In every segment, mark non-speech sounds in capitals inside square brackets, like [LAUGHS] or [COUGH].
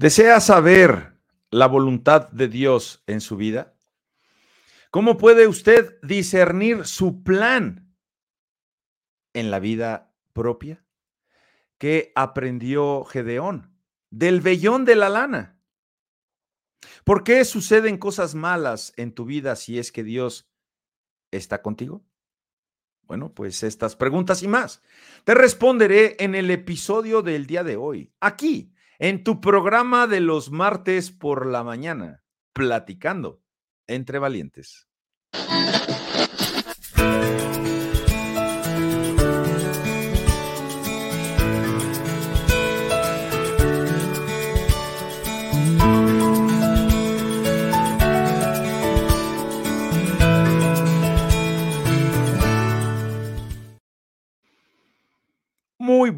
¿Desea saber la voluntad de Dios en su vida? ¿Cómo puede usted discernir su plan en la vida propia? ¿Qué aprendió Gedeón del vellón de la lana? ¿Por qué suceden cosas malas en tu vida si es que Dios está contigo? Bueno, pues estas preguntas y más te responderé en el episodio del día de hoy, aquí en tu programa de los martes por la mañana, platicando entre valientes.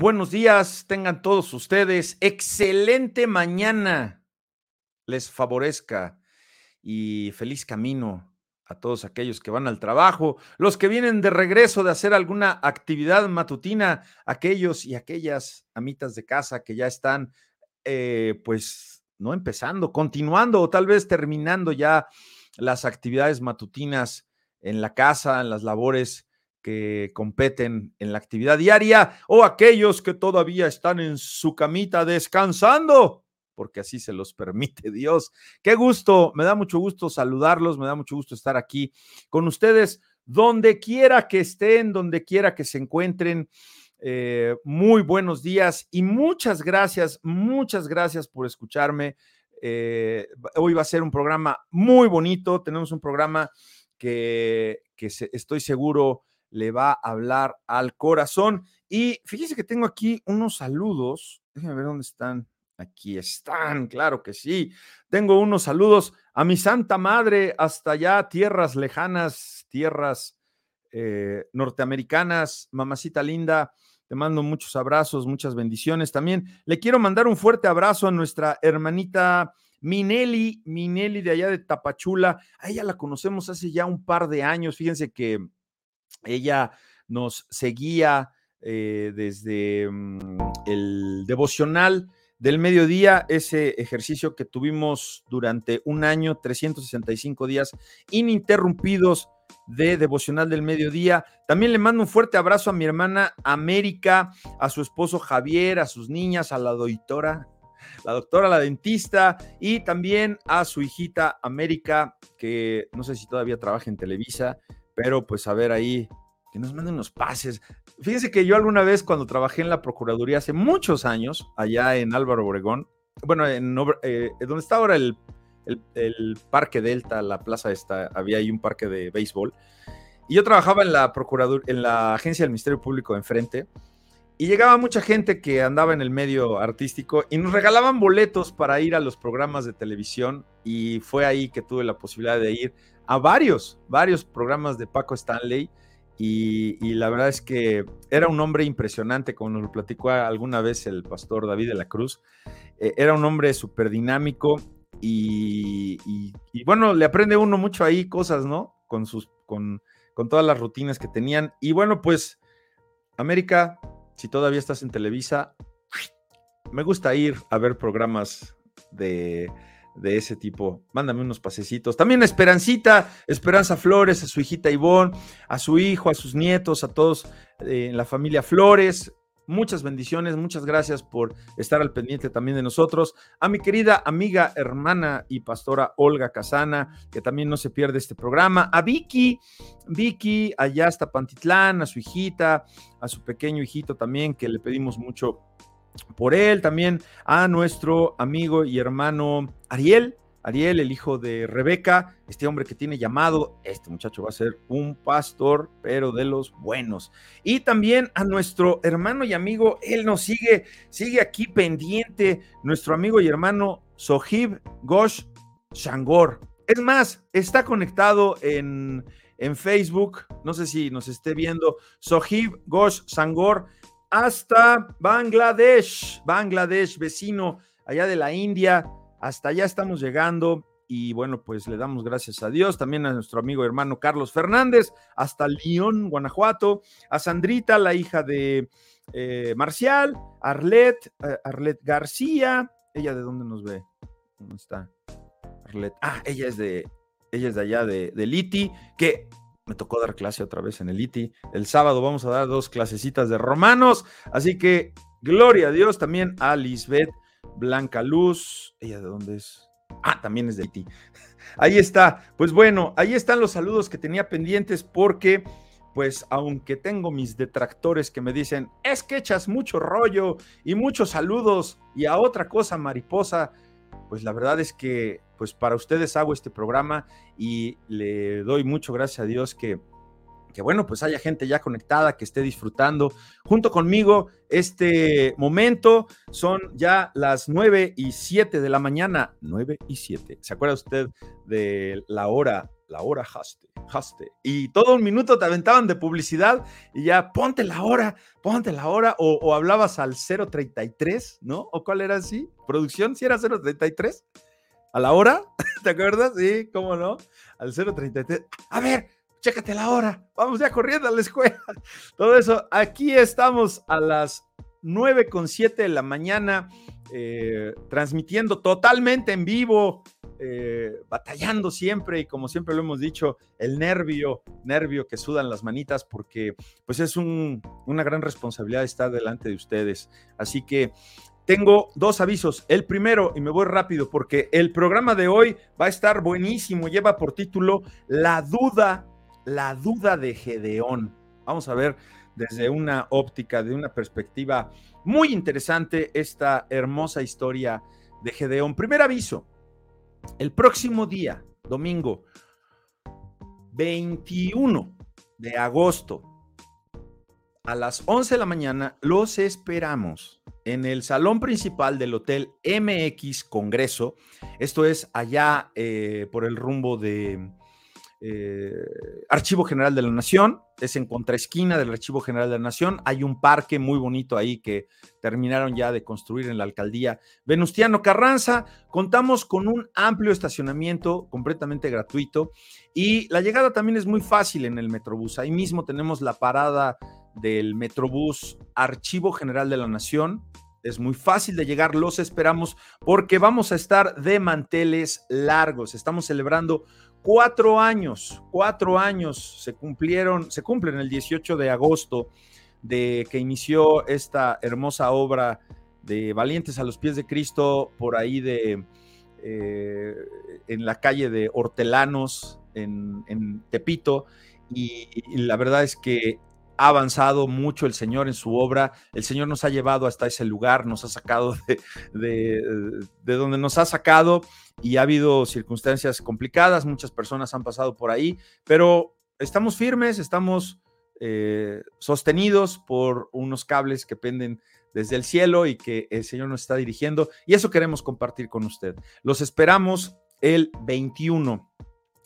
Buenos días, tengan todos ustedes. Excelente mañana les favorezca y feliz camino a todos aquellos que van al trabajo, los que vienen de regreso de hacer alguna actividad matutina, aquellos y aquellas amitas de casa que ya están, eh, pues, no empezando, continuando o tal vez terminando ya las actividades matutinas en la casa, en las labores que competen en la actividad diaria o aquellos que todavía están en su camita descansando, porque así se los [LAUGHS] permite Dios. Qué gusto, me da mucho gusto saludarlos, me da mucho gusto estar aquí con ustedes, donde quiera que estén, donde quiera que se encuentren. Eh, muy buenos días y muchas gracias, muchas gracias por escucharme. Eh, hoy va a ser un programa muy bonito, tenemos un programa que, que estoy seguro le va a hablar al corazón. Y fíjese que tengo aquí unos saludos. Déjenme ver dónde están. Aquí están, claro que sí. Tengo unos saludos a mi Santa Madre hasta allá, tierras lejanas, tierras eh, norteamericanas. Mamacita linda, te mando muchos abrazos, muchas bendiciones. También le quiero mandar un fuerte abrazo a nuestra hermanita Minelli, Minelli de allá de Tapachula. A ella la conocemos hace ya un par de años. Fíjense que ella nos seguía eh, desde mm, el devocional del mediodía, ese ejercicio que tuvimos durante un año, 365 días ininterrumpidos de devocional del mediodía. También le mando un fuerte abrazo a mi hermana América, a su esposo Javier, a sus niñas, a la doctora, la doctora, la dentista y también a su hijita América, que no sé si todavía trabaja en Televisa, pero pues a ver ahí, que nos manden unos pases. Fíjense que yo alguna vez cuando trabajé en la Procuraduría hace muchos años, allá en Álvaro Obregón, bueno, en, eh, donde está ahora el, el, Parque Delta, la plaza esta, había ahí un parque de béisbol, y yo trabajaba en la Procuraduría, en la agencia del Ministerio Público enfrente, y llegaba mucha gente que andaba en el medio artístico y nos regalaban boletos para ir a los programas de televisión y fue ahí que tuve la posibilidad de ir a varios, varios programas de Paco Stanley y, la verdad es que era un hombre impresionante, como nos lo platicó alguna vez el pastor David de la Cruz. Eh, era un hombre súper dinámico y, bueno, le aprende uno mucho ahí cosas, ¿no? Con, sus, con, con todas las rutinas que tenían. Y bueno, pues, América, si todavía estás en Televisa, me gusta ir a ver programas de, de ese tipo. Mándame unos pasecitos. También a Esperancita, Esperanza Flores, a su hijita Ivonne, a su hijo, a sus nietos, a todos eh, en la familia Flores. Muchas bendiciones, muchas gracias por estar al pendiente también de nosotros. A mi querida amiga, hermana y pastora Olga Casana, que también no se pierde este programa. A Vicky, Vicky, allá hasta Pantitlán, a su hijita, a su pequeño hijito también, que le pedimos mucho por él, también a nuestro amigo y hermano Ariel, Ariel, el hijo de Rebeca, este hombre que tiene llamado, este muchacho va a ser un pastor, pero de los buenos. Y también a nuestro hermano y amigo, él nos sigue, sigue aquí pendiente, nuestro amigo y hermano Sohib Gosh Shangor. Es más, está conectado en, en Facebook, no sé si nos esté viendo, Sohib Gosh Sangor hasta Bangladesh, Bangladesh, vecino allá de la India. Hasta allá estamos llegando y bueno, pues le damos gracias a Dios, también a nuestro amigo hermano Carlos Fernández, hasta León, Guanajuato, a Sandrita, la hija de eh, Marcial, Arlet, eh, Arlet García, ¿Ella de dónde nos ve? ¿Dónde está? Ah, ella es de, ella es de allá de, de Liti, que me tocó dar clase otra vez en el ITI. El sábado vamos a dar dos clasecitas de romanos. Así que gloria a Dios también a Lisbeth Blanca Luz. ¿Ella de dónde es? Ah, también es de ITI. [LAUGHS] Ahí está. Pues bueno, ahí están los saludos que tenía pendientes porque, pues, aunque tengo mis detractores que me dicen, es que echas mucho rollo y muchos saludos y a otra cosa mariposa, pues la verdad es que pues para ustedes hago este programa y le doy mucho gracias a Dios que, que bueno, pues haya gente ya conectada, que esté disfrutando junto conmigo este momento. Son ya las 9 y 7 de la mañana, 9 y 7. ¿Se acuerda usted de la hora, la hora haste, haste? Y todo un minuto te aventaban de publicidad y ya ponte la hora, ponte la hora, o, hablabas al 033, ¿no? ¿O cuál era así? ¿Producción? ¿Si era 033? a la hora, [LAUGHS] ¿te acuerdas? Sí, cómo no, al 033. A ver, chécate la hora, vamos ya corriendo a la escuela. [LAUGHS] Todo eso, aquí estamos a las 9 con 7 de la mañana, eh, transmitiendo totalmente en vivo, eh, batallando siempre y como siempre lo hemos dicho, el nervio, nervio que sudan las manitas porque pues es una gran responsabilidad estar delante de ustedes. Así que tengo dos avisos. El primero, y me voy rápido porque el programa de hoy va a estar buenísimo. Lleva por título La duda, la duda de Gedeón. Vamos a ver desde una óptica, de una perspectiva muy interesante esta hermosa historia de Gedeón. Primer aviso, el próximo día, domingo 21 de agosto, a las 11 de la mañana, los esperamos en el salón principal del Hotel MX Congreso. Esto es allá eh, por el rumbo de eh, Archivo General de la Nación. Es en contraesquina del Archivo General de la Nación. Hay un parque muy bonito ahí que terminaron ya de construir en la alcaldía Venustiano Carranza. Contamos con un amplio estacionamiento completamente gratuito y la llegada también es muy fácil en el Metrobús. Ahí mismo tenemos la parada del Metrobús Archivo General de la Nación. Es muy fácil de llegar, los esperamos porque vamos a estar de manteles largos. Estamos celebrando cuatro años, cuatro años se cumplieron, se cumplen el 18 de agosto de que inició esta hermosa obra de Valientes a los pies de Cristo por ahí de eh, en la calle de Hortelanos en, Tepito. Y, la verdad es que ha avanzado mucho el Señor en su obra, el Señor nos ha llevado hasta ese lugar, nos ha sacado de, donde nos ha sacado y ha habido circunstancias complicadas, muchas personas han pasado por ahí, pero estamos firmes, estamos eh, sostenidos por unos cables que penden desde el cielo y que el Señor nos está dirigiendo y eso queremos compartir con usted. Los esperamos el 21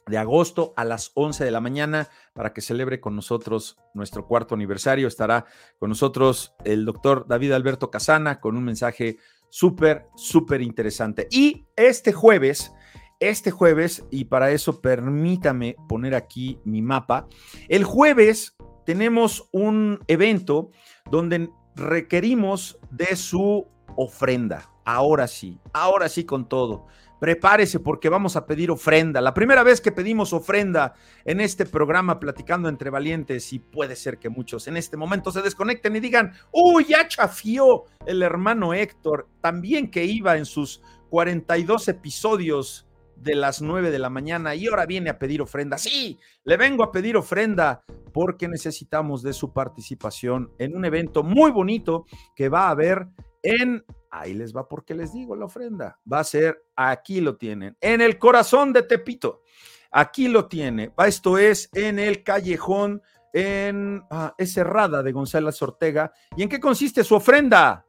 de agosto a las 11 de la mañana para que celebre con nosotros nuestro cuarto aniversario. Estará con nosotros el doctor David Alberto Casana con un mensaje súper, súper interesante. Y este jueves, este jueves, y para eso permítame poner aquí mi mapa, el jueves tenemos un evento donde requerimos de su ofrenda. Ahora sí, ahora sí con todo prepárese porque vamos a pedir ofrenda. La primera vez que pedimos ofrenda en este programa platicando entre valientes y puede ser que muchos en este momento se desconecten y digan, uy, ya chafió el hermano Héctor, también que iba en sus 42 episodios de las 9 de la mañana y ahora viene a pedir ofrenda. Sí, le vengo a pedir ofrenda porque necesitamos de su participación en un evento muy bonito que va a haber en Ahí les va porque les digo la ofrenda. Va a ser, aquí lo tienen, en el corazón de Tepito. Aquí lo tiene. Esto es en el callejón, en ah, es cerrada de González Ortega. ¿Y en qué consiste su ofrenda?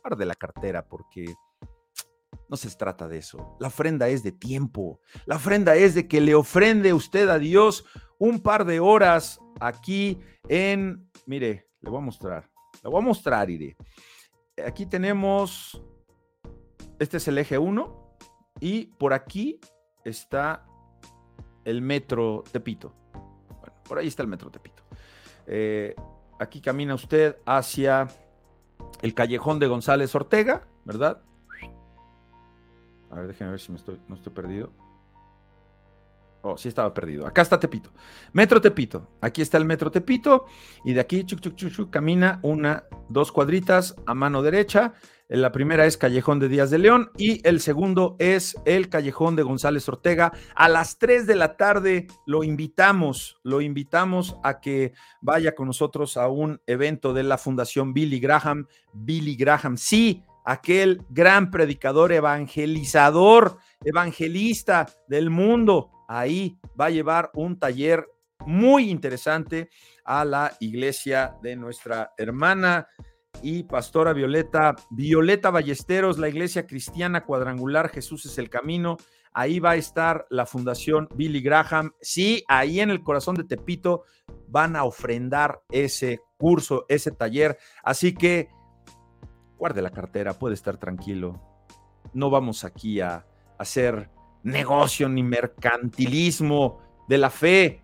Guarde la cartera porque no se trata de eso. La ofrenda es de tiempo. La ofrenda es de que le ofrende usted a Dios un par de horas aquí en, mire, le voy a mostrar. Le voy a mostrar, Iré aquí tenemos, este es el eje 1 y por aquí está el metro Tepito. Bueno, por ahí está el metro Tepito. Eh, aquí camina usted hacia el callejón de González Ortega, ¿verdad? A ver, déjenme ver si no estoy perdido. Oh, sí estaba perdido. Acá está Tepito. Metro Tepito. Aquí está el Metro Tepito. Y de aquí, chuc, chuc, chuc, camina una, dos cuadritas a mano derecha. La primera es Callejón de Díaz de León y el segundo es el Callejón de González Ortega. A las 3 de la tarde lo invitamos, lo invitamos a que vaya con nosotros a un evento de la Fundación Billy Graham. Billy Graham, sí, aquel gran predicador evangelizador, evangelista del mundo. Ahí va a llevar un taller muy interesante a la iglesia de nuestra hermana y pastora Violeta, Violeta Ballesteros, la iglesia cristiana cuadrangular Jesús es el camino. Ahí va a estar la fundación Billy Graham. Sí, ahí en el corazón de Tepito van a ofrendar ese curso, ese taller. Así que guarde la cartera, puede estar tranquilo. No vamos aquí a hacer negocio ni mercantilismo de la fe.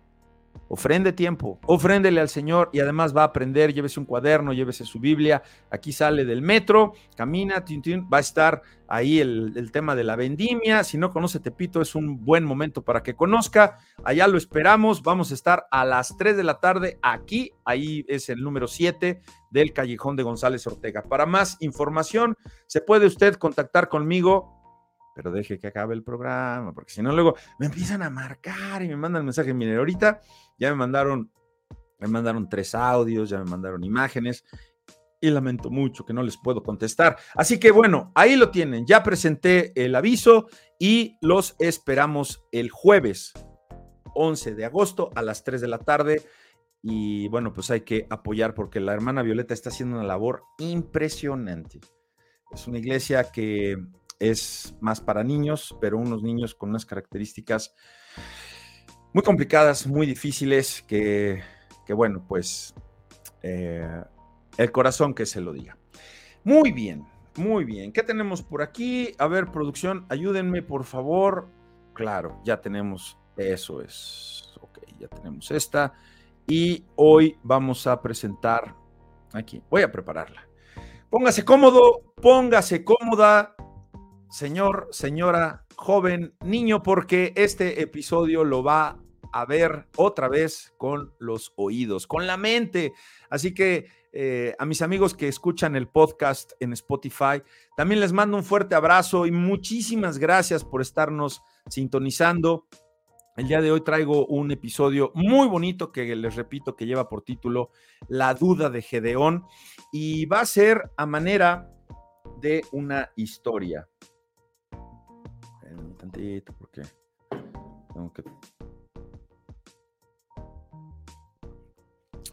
Ofrende tiempo, ofréndele al Señor y además va a aprender, llévese un cuaderno, llévese su Biblia, aquí sale del metro, camina, va a estar ahí el, el, tema de la vendimia, si no conoce Tepito es un buen momento para que conozca, allá lo esperamos, vamos a estar a las 3 de la tarde aquí, ahí es el número 7 del Callejón de González Ortega. Para más información, se puede usted contactar conmigo pero deje que acabe el programa, porque si no luego me empiezan a marcar y me mandan mensaje. Miren, ahorita ya me mandaron, me mandaron tres audios, ya me mandaron imágenes y lamento mucho que no les puedo contestar. Así que bueno, ahí lo tienen. Ya presenté el aviso y los esperamos el jueves 11 de agosto a las 3 de la tarde. Y bueno, pues hay que apoyar porque la hermana Violeta está haciendo una labor impresionante. Es una iglesia que es más para niños, pero unos niños con unas características muy complicadas, muy difíciles, que, bueno, pues eh, el corazón que se lo diga. Muy bien, muy bien. ¿Qué tenemos por aquí? A ver, producción, ayúdenme, por favor. Claro, ya tenemos, eso es, ok, ya tenemos esta. Y hoy vamos a presentar, aquí, voy a prepararla. Póngase cómodo, póngase cómoda, señor, señora, joven, niño, porque este episodio lo va a ver otra vez con los oídos, con la mente. Así que eh, a mis amigos que escuchan el podcast en Spotify, también les mando un fuerte abrazo y muchísimas gracias por estarnos sintonizando. El día de hoy traigo un episodio muy bonito que les repito que lleva por título La duda de Gedeón y va a ser a manera de una historia tantito porque tengo que...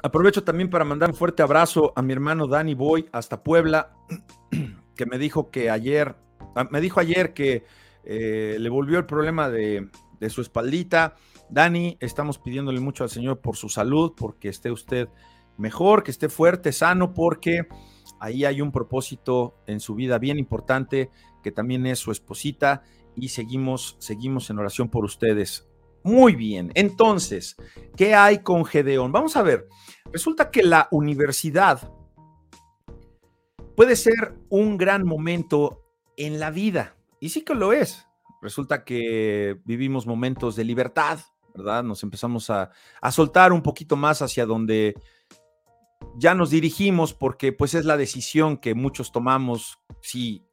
Aprovecho también para mandar un fuerte abrazo a mi hermano Dani Boy hasta Puebla, [CLEARS THROAT] que me dijo que ayer, ah, me dijo ayer que eh, le volvió el problema de, de su espaldita. Dani, estamos pidiéndole mucho al Señor por su salud, porque esté usted mejor, que esté fuerte, sano, porque ahí hay un propósito en su vida bien importante, que también es su esposita, y seguimos, seguimos en oración por ustedes. Muy bien, entonces, ¿qué hay con Gedeón? Vamos a ver, resulta que la universidad puede ser un gran momento en la vida, y sí que lo es. Resulta que vivimos momentos de libertad, ¿verdad? Nos empezamos a, a soltar un poquito más hacia donde ya nos dirigimos porque pues es la decisión que muchos tomamos si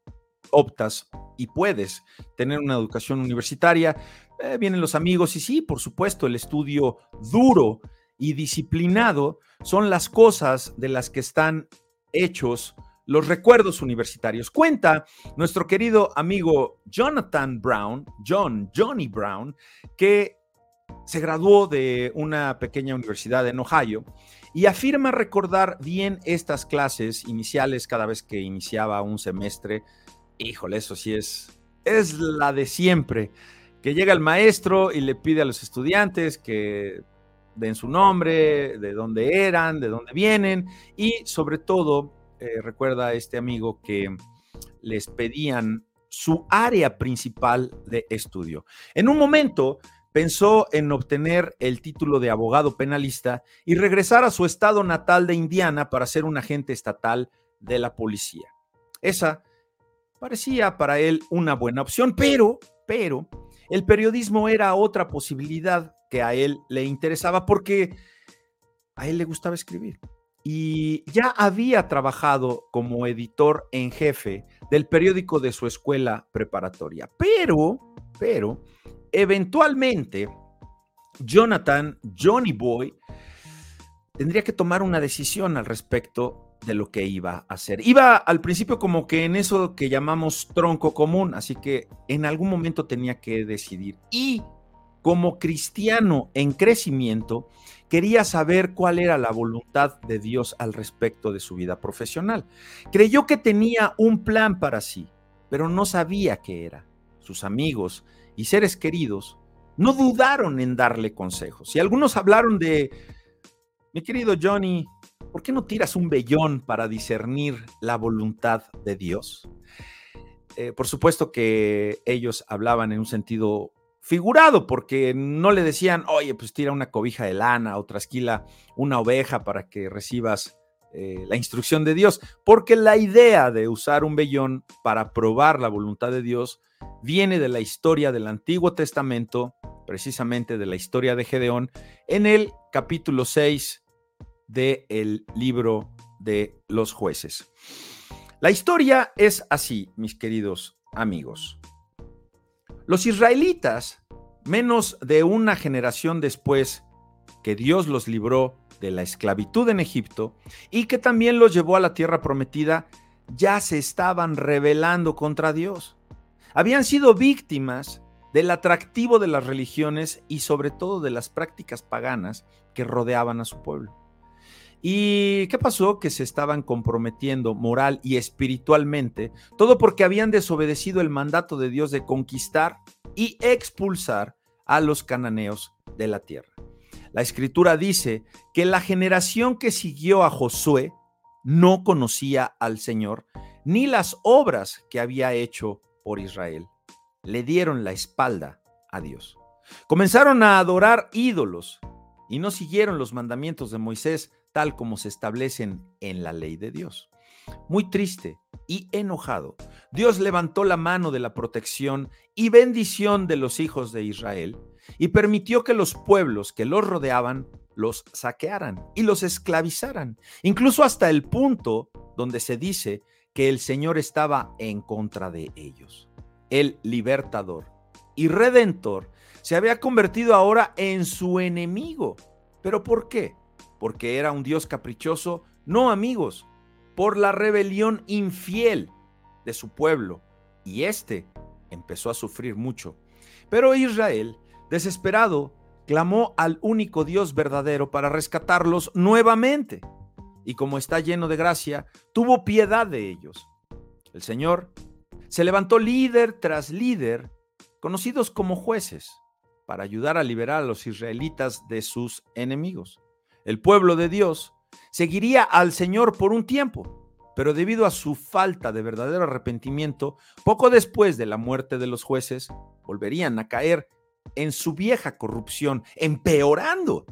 optas y puedes tener una educación universitaria, eh, vienen los amigos y sí, por supuesto, el estudio duro y disciplinado son las cosas de las que están hechos los recuerdos universitarios. Cuenta nuestro querido amigo Jonathan Brown, John, Johnny Brown, que se graduó de una pequeña universidad en Ohio y afirma recordar bien estas clases iniciales cada vez que iniciaba un semestre híjole, eso sí es, es la de siempre, que llega el maestro y le pide a los estudiantes que den su nombre, de dónde eran, de dónde vienen y sobre todo, eh, recuerda a este amigo que les pedían su área principal de estudio. En un momento pensó en obtener el título de abogado penalista y regresar a su estado natal de Indiana para ser un agente estatal de la policía. Esa parecía para él una buena opción, pero, pero, el periodismo era otra posibilidad que a él le interesaba porque a él le gustaba escribir. Y ya había trabajado como editor en jefe del periódico de su escuela preparatoria. Pero, pero, eventualmente, Jonathan, Johnny Boy, tendría que tomar una decisión al respecto de lo que iba a hacer. Iba al principio como que en eso que llamamos tronco común, así que en algún momento tenía que decidir. Y como cristiano en crecimiento, quería saber cuál era la voluntad de Dios al respecto de su vida profesional. Creyó que tenía un plan para sí, pero no sabía qué era. Sus amigos y seres queridos no dudaron en darle consejos. Y algunos hablaron de, mi querido Johnny, ¿por qué no tiras un vellón para discernir la voluntad de Dios? Eh, por supuesto que ellos hablaban en un sentido figurado, porque no le decían, oye, pues tira una cobija de lana o trasquila una oveja para que recibas eh, la instrucción de Dios, porque la idea de usar un vellón para probar la voluntad de Dios viene de la historia del Antiguo Testamento, precisamente de la historia de Gedeón, en el capítulo 6 del libro de los jueces. La historia es así, mis queridos amigos. Los israelitas, menos de una generación después que Dios los libró de la esclavitud en Egipto y que también los llevó a la tierra prometida, ya se estaban rebelando contra Dios. Habían sido víctimas del atractivo de las religiones y sobre todo de las prácticas paganas que rodeaban a su pueblo. ¿Y qué pasó? Que se estaban comprometiendo moral y espiritualmente, todo porque habían desobedecido el mandato de Dios de conquistar y expulsar a los cananeos de la tierra. La escritura dice que la generación que siguió a Josué no conocía al Señor ni las obras que había hecho por Israel. Le dieron la espalda a Dios. Comenzaron a adorar ídolos y no siguieron los mandamientos de Moisés tal como se establecen en la ley de Dios. Muy triste y enojado, Dios levantó la mano de la protección y bendición de los hijos de Israel y permitió que los pueblos que los rodeaban los saquearan y los esclavizaran, incluso hasta el punto donde se dice que el Señor estaba en contra de ellos. El libertador y redentor se había convertido ahora en su enemigo. ¿Pero por qué? Porque era un Dios caprichoso, no amigos, por la rebelión infiel de su pueblo, y éste empezó a sufrir mucho. Pero Israel, desesperado, clamó al único Dios verdadero para rescatarlos nuevamente, y como está lleno de gracia, tuvo piedad de ellos. El Señor se levantó líder tras líder, conocidos como jueces, para ayudar a liberar a los israelitas de sus enemigos el pueblo de Dios, seguiría al Señor por un tiempo, pero debido a su falta de verdadero arrepentimiento, poco después de la muerte de los jueces, volverían a caer en su vieja corrupción, empeorando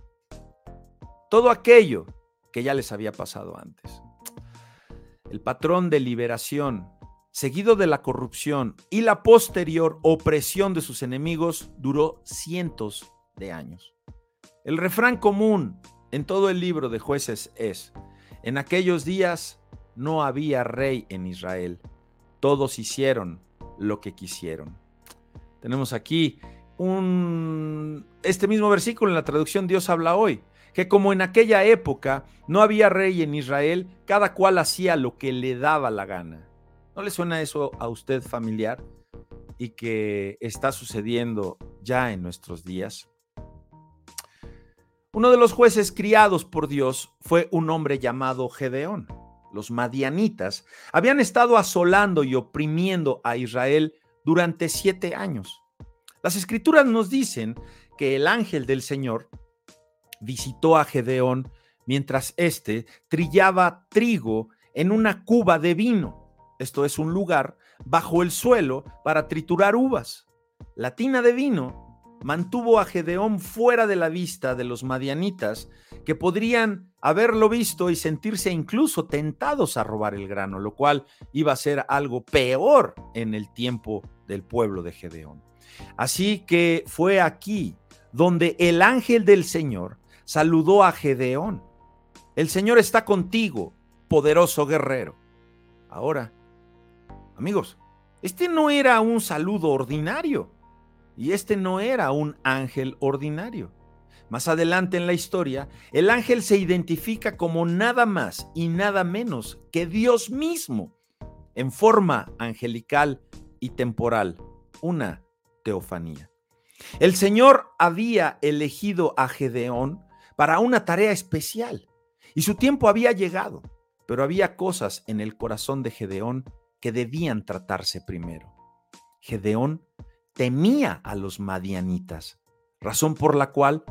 todo aquello que ya les había pasado antes. El patrón de liberación, seguido de la corrupción y la posterior opresión de sus enemigos, duró cientos de años. El refrán común en todo el libro de jueces es, en aquellos días no había rey en Israel, todos hicieron lo que quisieron. Tenemos aquí un, este mismo versículo en la traducción Dios habla hoy, que como en aquella época no había rey en Israel, cada cual hacía lo que le daba la gana. ¿No le suena eso a usted familiar? Y que está sucediendo ya en nuestros días. Uno de los jueces criados por Dios fue un hombre llamado Gedeón. Los madianitas habían estado asolando y oprimiendo a Israel durante siete años. Las escrituras nos dicen que el ángel del Señor visitó a Gedeón mientras éste trillaba trigo en una cuba de vino. Esto es un lugar bajo el suelo para triturar uvas. La tina de vino mantuvo a Gedeón fuera de la vista de los madianitas, que podrían haberlo visto y sentirse incluso tentados a robar el grano, lo cual iba a ser algo peor en el tiempo del pueblo de Gedeón. Así que fue aquí donde el ángel del Señor saludó a Gedeón. El Señor está contigo, poderoso guerrero. Ahora, amigos, este no era un saludo ordinario y este no era un ángel ordinario. Más adelante en la historia, el ángel se identifica como nada más y nada menos que Dios mismo, en forma angelical y temporal, una teofanía. El Señor había elegido a Gedeón para una tarea especial y su tiempo había llegado, pero había cosas en el corazón de Gedeón que debían tratarse primero. Gedeón temía a los madianitas, razón por la cual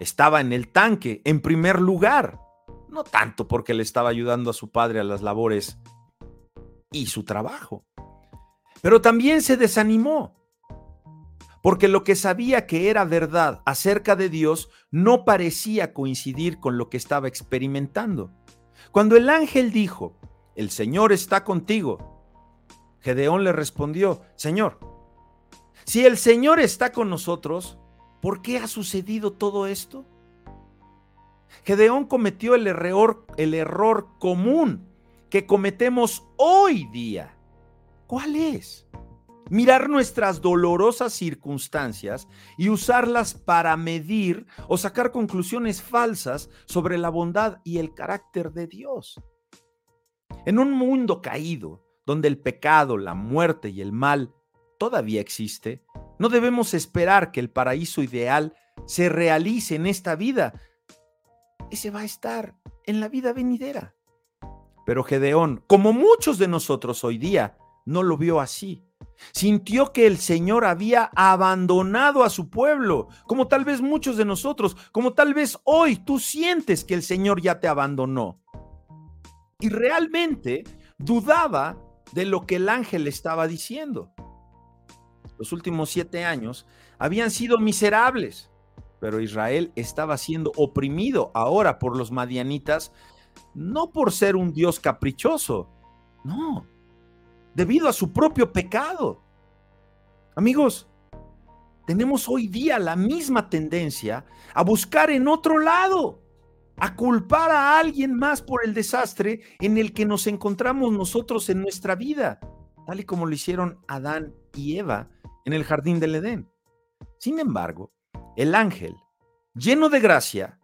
estaba en el tanque en primer lugar, no tanto porque le estaba ayudando a su padre a las labores y su trabajo, pero también se desanimó, porque lo que sabía que era verdad acerca de Dios no parecía coincidir con lo que estaba experimentando. Cuando el ángel dijo, el Señor está contigo, Gedeón le respondió, Señor, si el Señor está con nosotros, ¿Por qué ha sucedido todo esto? Gedeón cometió el error, el error común que cometemos hoy día. ¿Cuál es? Mirar nuestras dolorosas circunstancias y usarlas para medir o sacar conclusiones falsas sobre la bondad y el carácter de Dios. En un mundo caído, donde el pecado, la muerte y el mal todavía existe, no debemos esperar que el paraíso ideal se realice en esta vida. Ese va a estar en la vida venidera. Pero Gedeón, como muchos de nosotros hoy día, no lo vio así. Sintió que el Señor había abandonado a su pueblo, como tal vez muchos de nosotros, como tal vez hoy tú sientes que el Señor ya te abandonó. Y realmente dudaba de lo que el ángel estaba diciendo los últimos siete años, habían sido miserables, pero Israel estaba siendo oprimido ahora por los madianitas, no por ser un Dios caprichoso, no, debido a su propio pecado. Amigos, tenemos hoy día la misma tendencia a buscar en otro lado, a culpar a alguien más por el desastre en el que nos encontramos nosotros en nuestra vida, tal y como lo hicieron Adán y Eva en el jardín del Edén. Sin embargo, el ángel, lleno de gracia,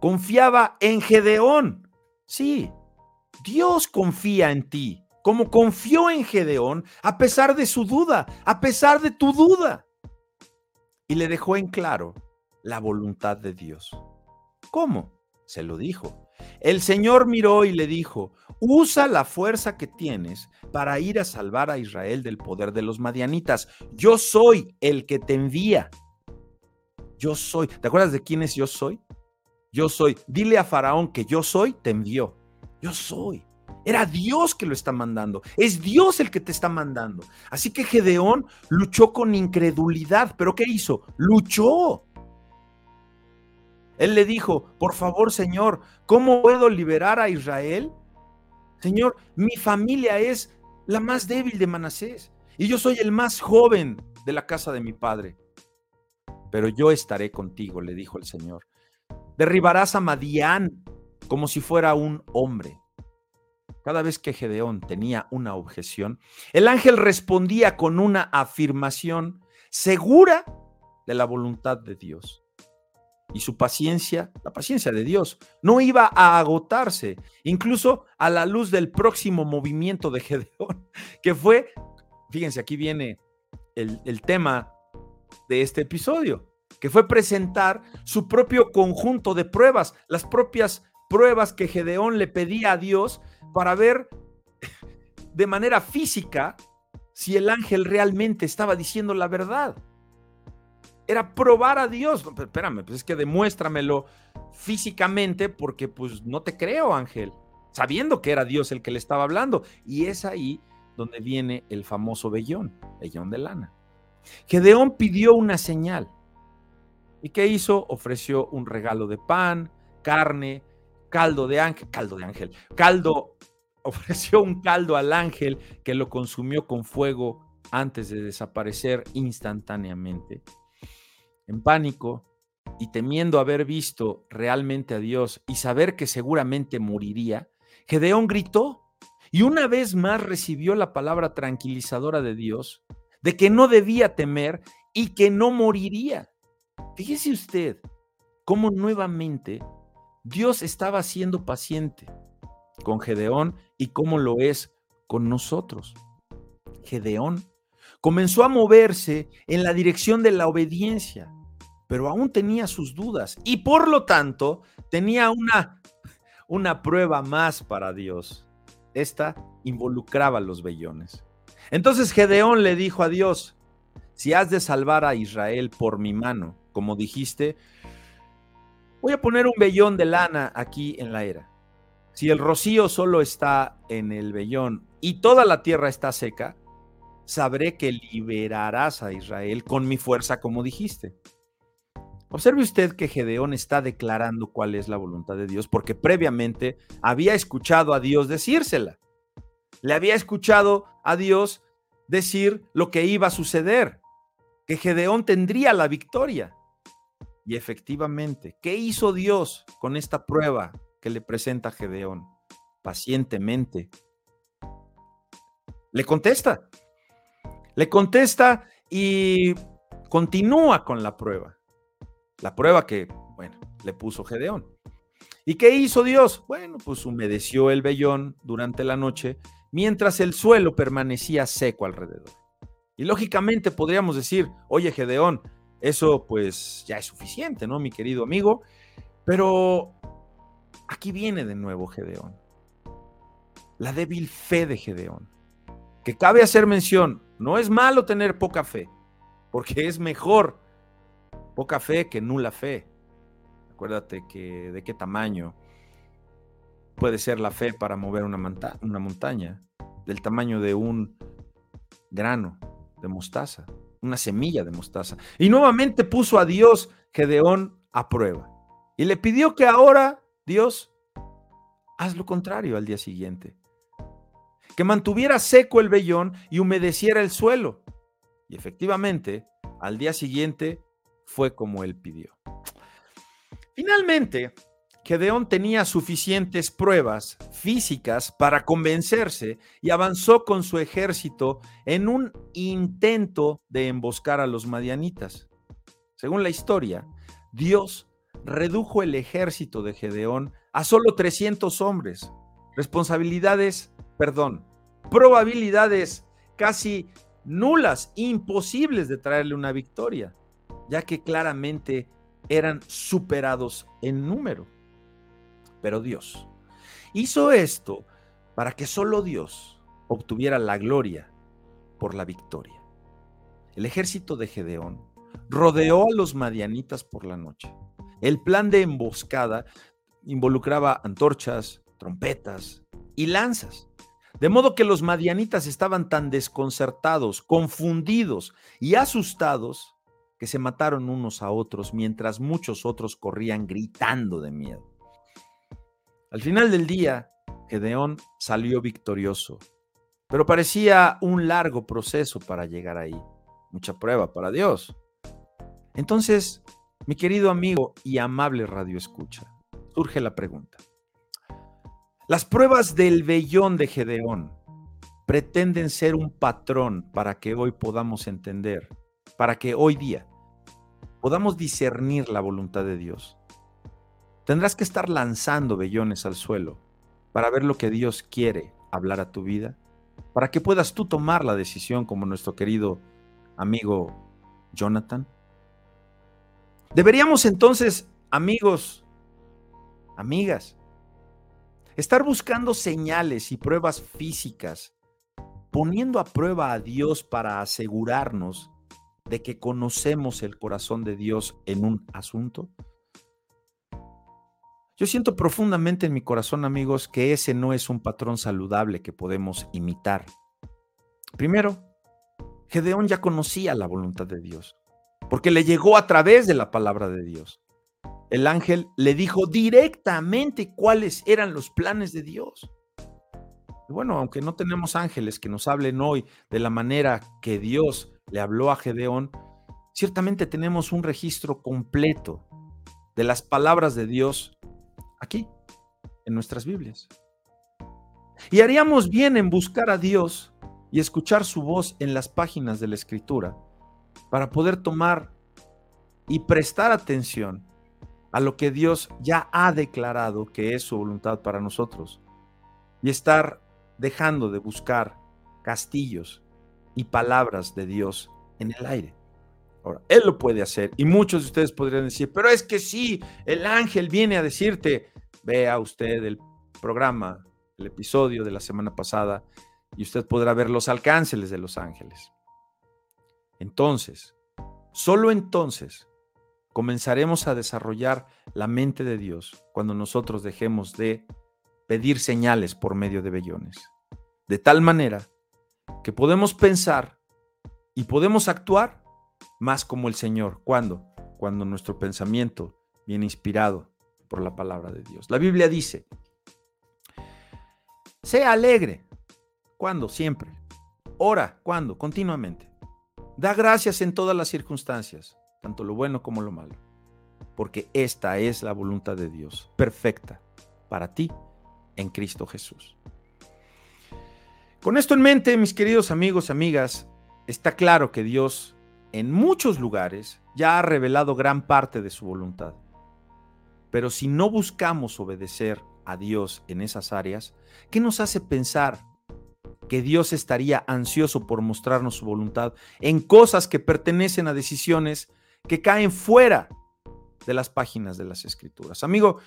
confiaba en Gedeón. Sí, Dios confía en ti, como confió en Gedeón a pesar de su duda, a pesar de tu duda. Y le dejó en claro la voluntad de Dios. ¿Cómo? Se lo dijo. El Señor miró y le dijo, usa la fuerza que tienes para ir a salvar a Israel del poder de los madianitas. Yo soy el que te envía. Yo soy. ¿Te acuerdas de quién es yo soy? Yo soy. Dile a Faraón que yo soy, te envió. Yo soy. Era Dios que lo está mandando. Es Dios el que te está mandando. Así que Gedeón luchó con incredulidad. ¿Pero qué hizo? Luchó. Él le dijo, por favor, Señor, ¿cómo puedo liberar a Israel? Señor, mi familia es la más débil de Manasés y yo soy el más joven de la casa de mi padre. Pero yo estaré contigo, le dijo el Señor. Derribarás a Madián como si fuera un hombre. Cada vez que Gedeón tenía una objeción, el ángel respondía con una afirmación segura de la voluntad de Dios y su paciencia, la paciencia de Dios, no iba a agotarse, incluso a la luz del próximo movimiento de [LAUGHS] Gedeón, que fue, fíjense, aquí viene el, el tema de este episodio, que fue presentar su propio conjunto de pruebas, las propias pruebas que Gedeón le pedía a Dios para ver [LAUGHS] de manera física si el ángel realmente estaba diciendo la verdad era probar a Dios. Espérame, pues es que demuéstramelo físicamente porque pues no te creo, Ángel, sabiendo que era Dios el que le estaba hablando. Y es ahí donde viene el famoso vellón, vellón de lana. Gedeón pidió una señal. ¿Y qué hizo? Ofreció un regalo de pan, carne, caldo de ángel, caldo de ángel, caldo, [LAUGHS] ofreció un caldo al ángel que lo consumió con fuego antes de desaparecer instantáneamente. En pánico y temiendo haber visto realmente a Dios y saber que seguramente moriría, Gedeón gritó y una vez más recibió la palabra tranquilizadora de Dios de que no debía temer y que no moriría. Fíjese usted cómo nuevamente Dios estaba siendo paciente con Gedeón y cómo lo es con nosotros. Gedeón comenzó a moverse en la dirección de la obediencia, pero aún tenía sus dudas y por lo tanto tenía una, una prueba más para Dios. Esta involucraba los vellones. Entonces Gedeón le dijo a Dios, si has de salvar a Israel por mi mano, como dijiste, voy a poner un vellón de lana aquí en la era. Si el rocío solo está en el vellón y toda la tierra está seca, sabré que liberarás a Israel con mi fuerza, como dijiste. Observe usted que Gedeón está declarando cuál es la voluntad de Dios, porque previamente había escuchado a Dios decírsela. Le había escuchado a Dios decir lo que iba a suceder, que Gedeón tendría la victoria. Y efectivamente, ¿qué hizo Dios con esta prueba que le presenta Gedeón? Pacientemente. Le contesta. Le contesta y continúa con la prueba. La prueba que, bueno, le puso Gedeón. ¿Y qué hizo Dios? Bueno, pues humedeció el vellón durante la noche mientras el suelo permanecía seco alrededor. Y lógicamente podríamos decir, oye Gedeón, eso pues ya es suficiente, ¿no, mi querido amigo? Pero aquí viene de nuevo Gedeón. La débil fe de Gedeón. Que cabe hacer mención, no es malo tener poca fe, porque es mejor poca fe que nula fe. Acuérdate que de qué tamaño puede ser la fe para mover una, una montaña, del tamaño de un grano de mostaza, una semilla de mostaza. Y nuevamente puso a Dios Gedeón a prueba. Y le pidió que ahora, Dios, haz lo contrario al día siguiente. Que mantuviera seco el vellón y humedeciera el suelo. Y efectivamente, al día siguiente fue como él pidió. Finalmente, Gedeón tenía suficientes pruebas físicas para convencerse y avanzó con su ejército en un intento de emboscar a los madianitas. Según la historia, Dios redujo el ejército de Gedeón a solo 300 hombres. Responsabilidades, perdón, probabilidades casi nulas, imposibles de traerle una victoria, ya que claramente eran superados en número pero Dios. Hizo esto para que solo Dios obtuviera la gloria por la victoria. El ejército de Gedeón rodeó a los madianitas por la noche. El plan de emboscada involucraba antorchas, trompetas y lanzas. De modo que los madianitas estaban tan desconcertados, confundidos y asustados que se mataron unos a otros mientras muchos otros corrían gritando de miedo. Al final del día, Gedeón salió victorioso, pero parecía un largo proceso para llegar ahí, mucha prueba para Dios. Entonces, mi querido amigo y amable radio escucha, surge la pregunta. Las pruebas del vellón de Gedeón pretenden ser un patrón para que hoy podamos entender, para que hoy día podamos discernir la voluntad de Dios. Tendrás que estar lanzando vellones al suelo para ver lo que Dios quiere hablar a tu vida, para que puedas tú tomar la decisión como nuestro querido amigo Jonathan. Deberíamos entonces, amigos, amigas, estar buscando señales y pruebas físicas, poniendo a prueba a Dios para asegurarnos de que conocemos el corazón de Dios en un asunto. Yo siento profundamente en mi corazón, amigos, que ese no es un patrón saludable que podemos imitar. Primero, Gedeón ya conocía la voluntad de Dios, porque le llegó a través de la palabra de Dios. el ángel le dijo directamente cuáles eran los planes de Dios. Bueno, aunque no tenemos ángeles que nos hablen hoy de la manera que Dios le habló a Gedeón, ciertamente tenemos un registro completo de las palabras de Dios aquí, en nuestras Biblias. Y haríamos bien en buscar a Dios y escuchar su voz en las páginas de la Escritura para poder tomar y prestar atención a lo que Dios ya ha declarado que es su voluntad para nosotros y estar dejando de buscar castillos y palabras de Dios en el aire. Ahora, Él lo puede hacer y muchos de ustedes podrían decir, pero es que sí, el ángel viene a decirte, vea usted el programa, el episodio de la semana pasada y usted podrá ver los alcances de los ángeles. Entonces, solo entonces comenzaremos a desarrollar la mente de Dios cuando nosotros dejemos de pedir señales por medio de vellones. De tal manera que podemos pensar y podemos actuar más como el Señor. ¿Cuándo? Cuando nuestro pensamiento viene inspirado por la palabra de Dios. La Biblia dice, sea alegre. ¿Cuándo? Siempre. Ora. ¿Cuándo? Continuamente. Da gracias en todas las circunstancias, tanto lo bueno como lo malo, porque esta es la voluntad de Dios, perfecta para ti en Cristo Jesús. Con esto en mente, mis queridos amigos, amigas, está claro que Dios en muchos lugares ya ha revelado gran parte de su voluntad. Pero si no buscamos obedecer a Dios en esas áreas, ¿qué nos hace pensar que Dios estaría ansioso por mostrarnos su voluntad en cosas que pertenecen a decisiones que caen fuera de las páginas de las escrituras? Amigo,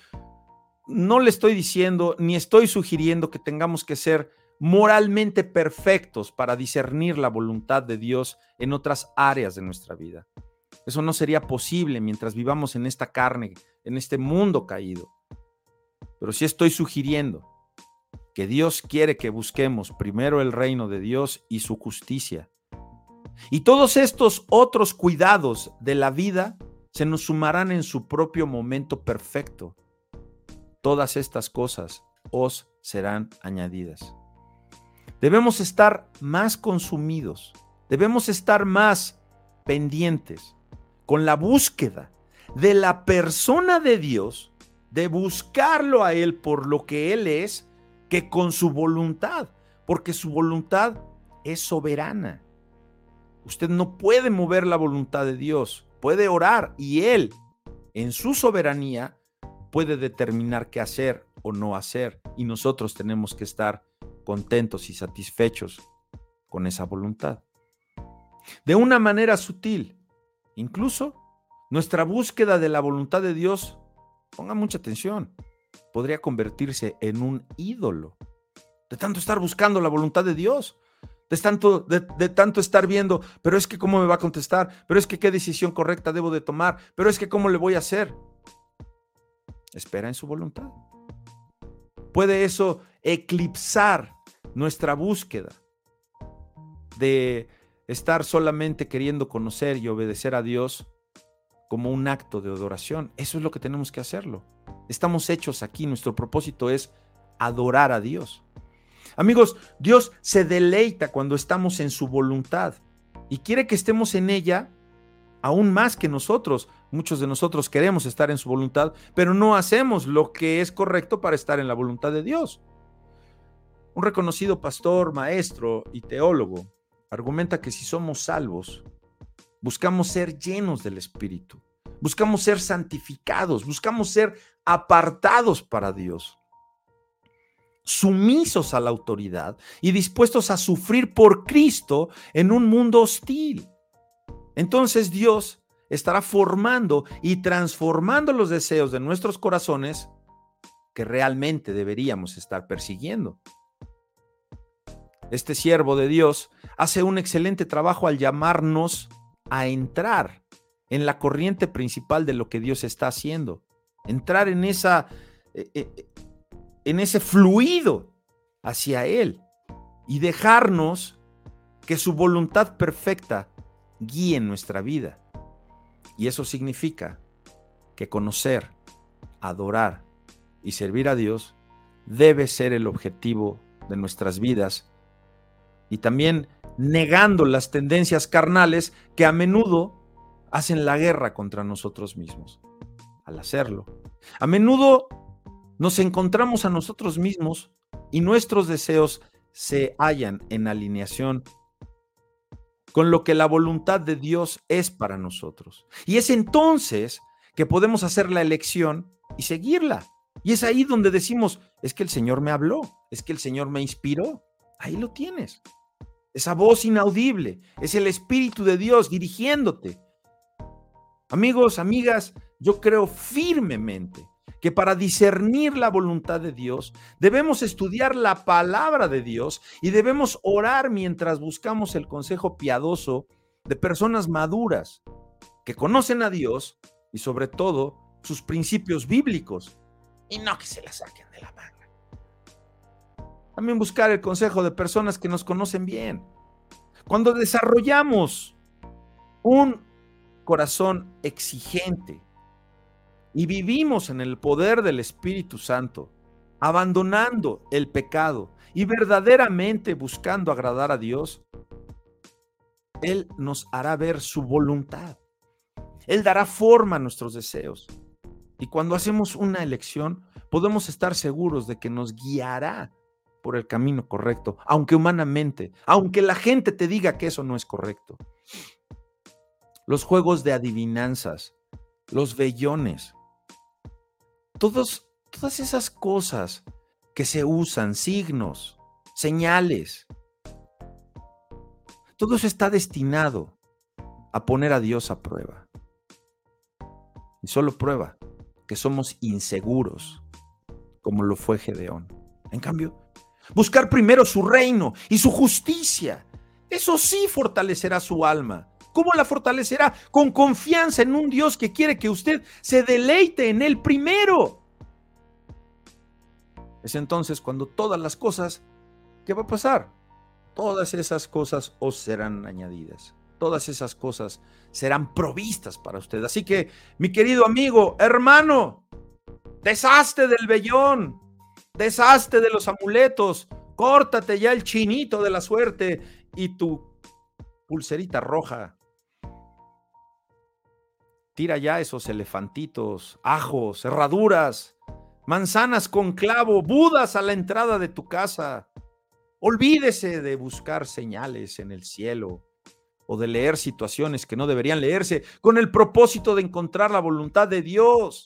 no le estoy diciendo ni estoy sugiriendo que tengamos que ser moralmente perfectos para discernir la voluntad de Dios en otras áreas de nuestra vida. Eso no sería posible mientras vivamos en esta carne, en este mundo caído. Pero sí estoy sugiriendo que Dios quiere que busquemos primero el reino de Dios y su justicia. Y todos estos otros cuidados de la vida se nos sumarán en su propio momento perfecto. Todas estas cosas os serán añadidas. Debemos estar más consumidos, debemos estar más pendientes con la búsqueda de la persona de Dios, de buscarlo a Él por lo que Él es, que con su voluntad, porque su voluntad es soberana. Usted no puede mover la voluntad de Dios, puede orar y Él, en su soberanía, puede determinar qué hacer o no hacer. Y nosotros tenemos que estar contentos y satisfechos con esa voluntad. De una manera sutil, incluso nuestra búsqueda de la voluntad de Dios, ponga mucha atención, podría convertirse en un ídolo. De tanto estar buscando la voluntad de Dios, de tanto, de, tanto estar viendo, pero es que cómo me va a contestar, pero es que qué decisión correcta debo de tomar, pero es que cómo le voy a hacer. Espera en su voluntad. Puede eso eclipsar nuestra búsqueda de estar solamente queriendo conocer y obedecer a Dios como un acto de adoración. Eso es lo que tenemos que hacerlo. Estamos hechos aquí, nuestro propósito es adorar a Dios. Amigos, Dios se deleita cuando estamos en su voluntad y quiere que estemos en ella aún más que nosotros. Muchos de nosotros queremos estar en su voluntad, pero no hacemos lo que es correcto para estar en la voluntad de Dios. Un reconocido pastor, maestro y teólogo argumenta que si somos salvos, buscamos ser llenos del Espíritu, buscamos ser santificados, buscamos ser apartados para Dios, sumisos a la autoridad y dispuestos a sufrir por Cristo en un mundo hostil. Entonces Dios estará formando y transformando los deseos de nuestros corazones que realmente deberíamos estar persiguiendo. Este siervo de Dios hace un excelente trabajo al llamarnos a entrar en la corriente principal de lo que Dios está haciendo, entrar en esa eh, eh, en ese fluido hacia él y dejarnos que su voluntad perfecta guíe nuestra vida. Y eso significa que conocer adorar y servir a Dios debe ser el objetivo de nuestras vidas y también negando las tendencias carnales que a menudo hacen la guerra contra nosotros mismos. Al hacerlo, a menudo nos encontramos a nosotros mismos y nuestros deseos se hallan en alineación con lo que la voluntad de Dios es para nosotros. Y es entonces que podemos hacer la elección y seguirla. Y es ahí donde decimos, es que el Señor me habló, es que el Señor me inspiró. Ahí lo tienes. Esa voz inaudible es el Espíritu de Dios dirigiéndote. Amigos, amigas, yo creo firmemente que para discernir la voluntad de Dios debemos estudiar la palabra de Dios y debemos orar mientras buscamos el consejo piadoso de personas maduras que conocen a Dios y sobre todo sus principios bíblicos y no que se la saquen de la manga. También buscar el consejo de personas que nos conocen bien. Cuando desarrollamos un corazón exigente, y vivimos en el poder del Espíritu Santo, abandonando el pecado y verdaderamente buscando agradar a Dios, Él nos hará ver su voluntad. Él dará forma a nuestros deseos. Y cuando hacemos una elección, podemos estar seguros de que nos guiará por el camino correcto, aunque humanamente, aunque la gente te diga que eso no es correcto. Los juegos de adivinanzas, los vellones, todas esas cosas que se usan, signos, señales, todo eso está destinado a poner a Dios a prueba. Y solo prueba que somos inseguros, como lo fue Gedeón. En cambio, buscar primero su reino y su justicia, eso sí fortalecerá su alma ¿Cómo la fortalecerá? Con confianza en un Dios que quiere que usted se deleite en Él primero. Es entonces cuando todas las cosas, ¿qué va a pasar? Todas esas cosas os serán añadidas. Todas esas cosas serán provistas para usted. Así que, mi querido amigo, hermano, deshazte del vellón, deshazte de los amuletos, córtate ya el chinito de la suerte y tu pulserita roja Tira ya esos elefantitos, ajos, herraduras, manzanas con clavo, budas a la entrada de tu casa. Olvídese de buscar señales en el cielo o de leer situaciones que no deberían leerse con el propósito de encontrar la voluntad de Dios.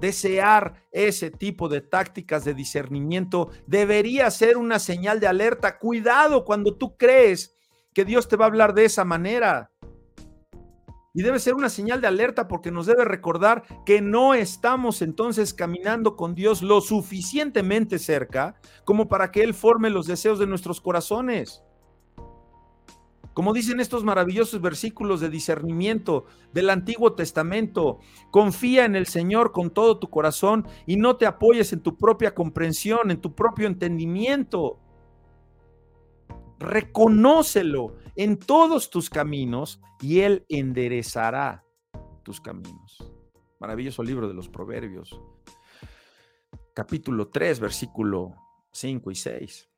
Desear ese tipo de tácticas de discernimiento debería ser una señal de alerta. Cuidado cuando tú crees que Dios te va a hablar de esa manera. Y debe ser una señal de alerta porque nos debe recordar que no estamos entonces caminando con Dios lo suficientemente cerca como para que Él forme los deseos de nuestros corazones. Como dicen estos maravillosos versículos de discernimiento del Antiguo Testamento, confía en el Señor con todo tu corazón y no te apoyes en tu propia comprensión, en tu propio entendimiento. Reconócelo en todos tus caminos y Él enderezará tus caminos. Maravilloso libro de los Proverbios, capítulo 3, versículo 5 y 6.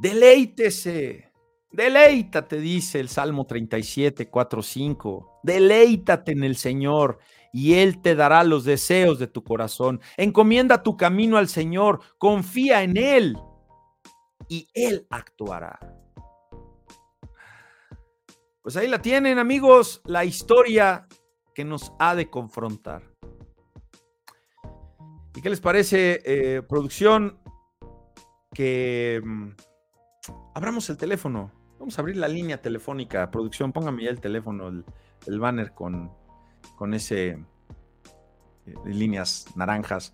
Deleítese, deleítate, dice el Salmo 37, 4, 5. Deleítate en el Señor y Él te dará los deseos de tu corazón. Encomienda tu camino al Señor, confía en Él y Él actuará. Pues ahí la tienen, amigos, la historia que nos ha de confrontar. ¿Y qué les parece, eh, producción? Que mm, abramos el teléfono. Vamos a abrir la línea telefónica. Producción, póngame ya el teléfono, el, banner con, con ese eh, líneas naranjas.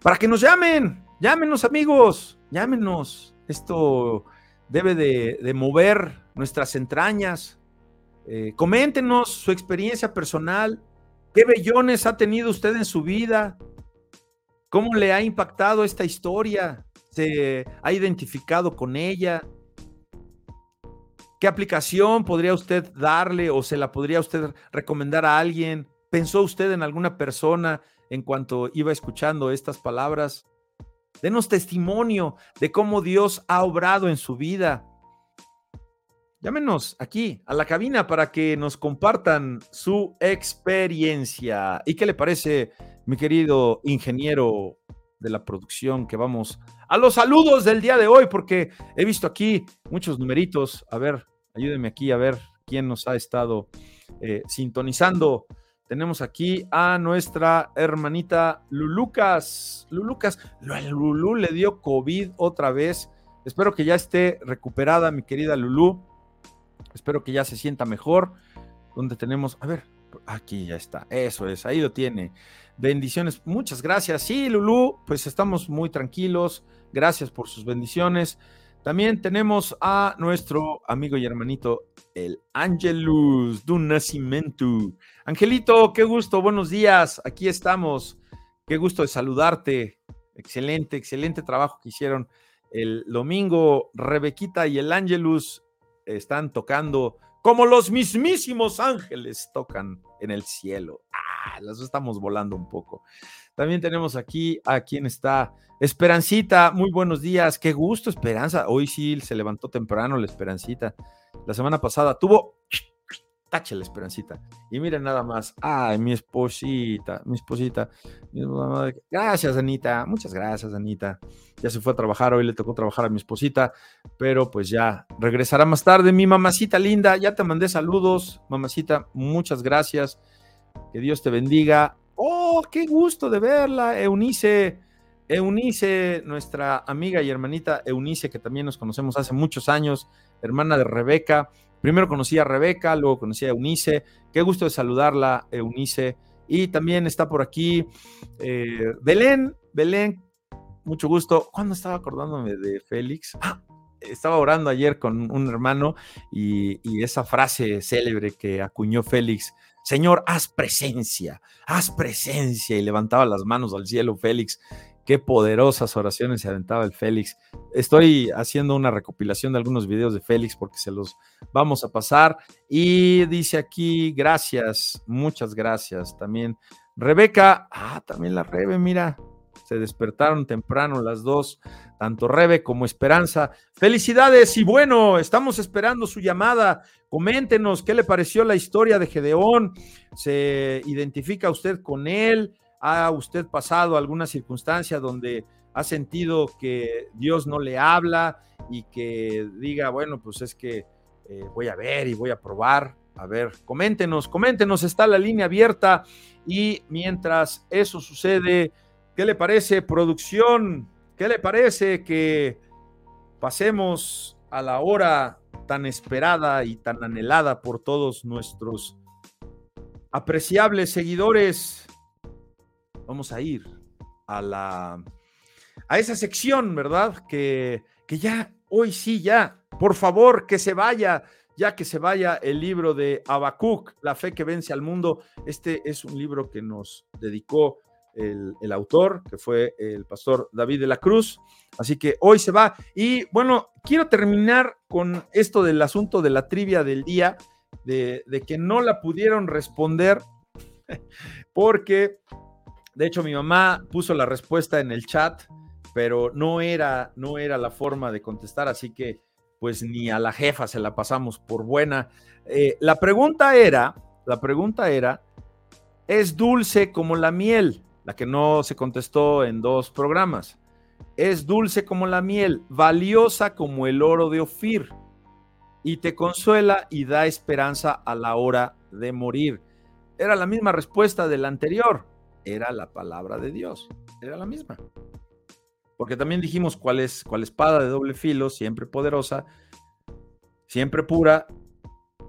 Para que nos llamen. Llámenos, amigos. Llámenos. Esto debe de, mover nuestras entrañas. Eh, coméntenos su experiencia personal. ¿Qué bellones ha tenido usted en su vida? ¿Cómo le ha impactado esta historia? ¿Se ha identificado con ella? ¿Qué aplicación podría usted darle o se la podría usted recomendar a alguien? ¿Pensó usted en alguna persona en cuanto iba escuchando estas palabras? Denos testimonio de cómo Dios ha obrado en su vida. Llámenos aquí a la cabina para que nos compartan su experiencia. ¿Y qué le parece, mi querido ingeniero de la producción, que vamos a los saludos del día de hoy? Porque he visto aquí muchos numeritos. A ver, ayúdeme aquí a ver quién nos ha estado eh, sintonizando. Tenemos aquí a nuestra hermanita Lulucas. Lulucas, Lulu le dio COVID otra vez. Espero que ya esté recuperada, mi querida Lulu. Espero que ya se sienta mejor. Donde tenemos, a ver, aquí ya está. Eso es, ahí lo tiene. Bendiciones, muchas gracias. Sí, Lulu, pues estamos muy tranquilos. Gracias por sus bendiciones. También tenemos a nuestro amigo y hermanito, el Angelus un Nacimiento. Angelito, qué gusto, buenos días, aquí estamos. Qué gusto de saludarte. Excelente, excelente trabajo que hicieron el domingo. Rebequita y el Angelus están tocando como los mismísimos ángeles tocan en el cielo. Ah, las estamos volando un poco. También tenemos aquí a quien está Esperancita, muy buenos días, qué gusto, Esperanza. Hoy sí se levantó temprano la Esperancita. La semana pasada tuvo tache la Esperancita. Y miren nada más, ay, mi esposita, mi esposita. Gracias, Anita, muchas gracias, Anita. Ya se fue a trabajar, hoy le tocó trabajar a mi esposita, pero pues ya regresará más tarde. Mi mamacita linda, ya te mandé saludos, mamacita, muchas gracias. Que Dios te bendiga. Oh, qué gusto de verla, Eunice. Eunice, nuestra amiga y hermanita Eunice, que también nos conocemos hace muchos años, hermana de Rebeca. Primero conocí a Rebeca, luego conocí a Eunice. Qué gusto de saludarla, Eunice. Y también está por aquí eh, Belén. Belén, mucho gusto. ¿Cuándo estaba acordándome de Félix? Ah, estaba orando ayer con un hermano y, y esa frase célebre que acuñó Félix. Señor, haz presencia, haz presencia. Y levantaba las manos al cielo Félix Qué poderosas oraciones se aventaba el Félix. Estoy haciendo una recopilación de algunos videos de Félix porque se los vamos a pasar. Y dice aquí, gracias, muchas gracias. También Rebeca, ah, también la Rebe, mira, se despertaron temprano las dos, tanto Rebe como Esperanza. Felicidades y bueno, estamos esperando su llamada. Coméntenos qué le pareció la historia de Gedeón. ¿Se identifica usted con él? ¿Ha usted pasado alguna circunstancia donde ha sentido que Dios no le habla y que diga, bueno, pues es que eh, voy a ver y voy a probar? A ver, coméntenos, coméntenos, está la línea abierta y mientras eso sucede, ¿qué le parece producción? ¿Qué le parece que pasemos a la hora tan esperada y tan anhelada por todos nuestros apreciables seguidores vamos a ir a la a esa sección, ¿verdad? Que, que ya, hoy sí, ya, por favor, que se vaya, ya que se vaya el libro de Habacuc, La fe que vence al mundo. Este es un libro que nos dedicó el, autor, que fue el pastor David de la Cruz. Así que hoy se va. Y bueno, quiero terminar con esto del asunto de la trivia del día, de, de que no la pudieron responder, [LAUGHS] porque de hecho, mi mamá puso la respuesta en el chat, pero no era, no era la forma de contestar, así que pues ni a la jefa se la pasamos por buena. Eh, la pregunta era, la pregunta era, ¿es dulce como la miel? La que no se contestó en dos programas. Es dulce como la miel, valiosa como el oro de Ofir, y te consuela y da esperanza a la hora de morir. Era la misma respuesta del anterior era la palabra de Dios, era la misma. Porque también dijimos cuál es cuál espada de doble filo, siempre poderosa, siempre pura,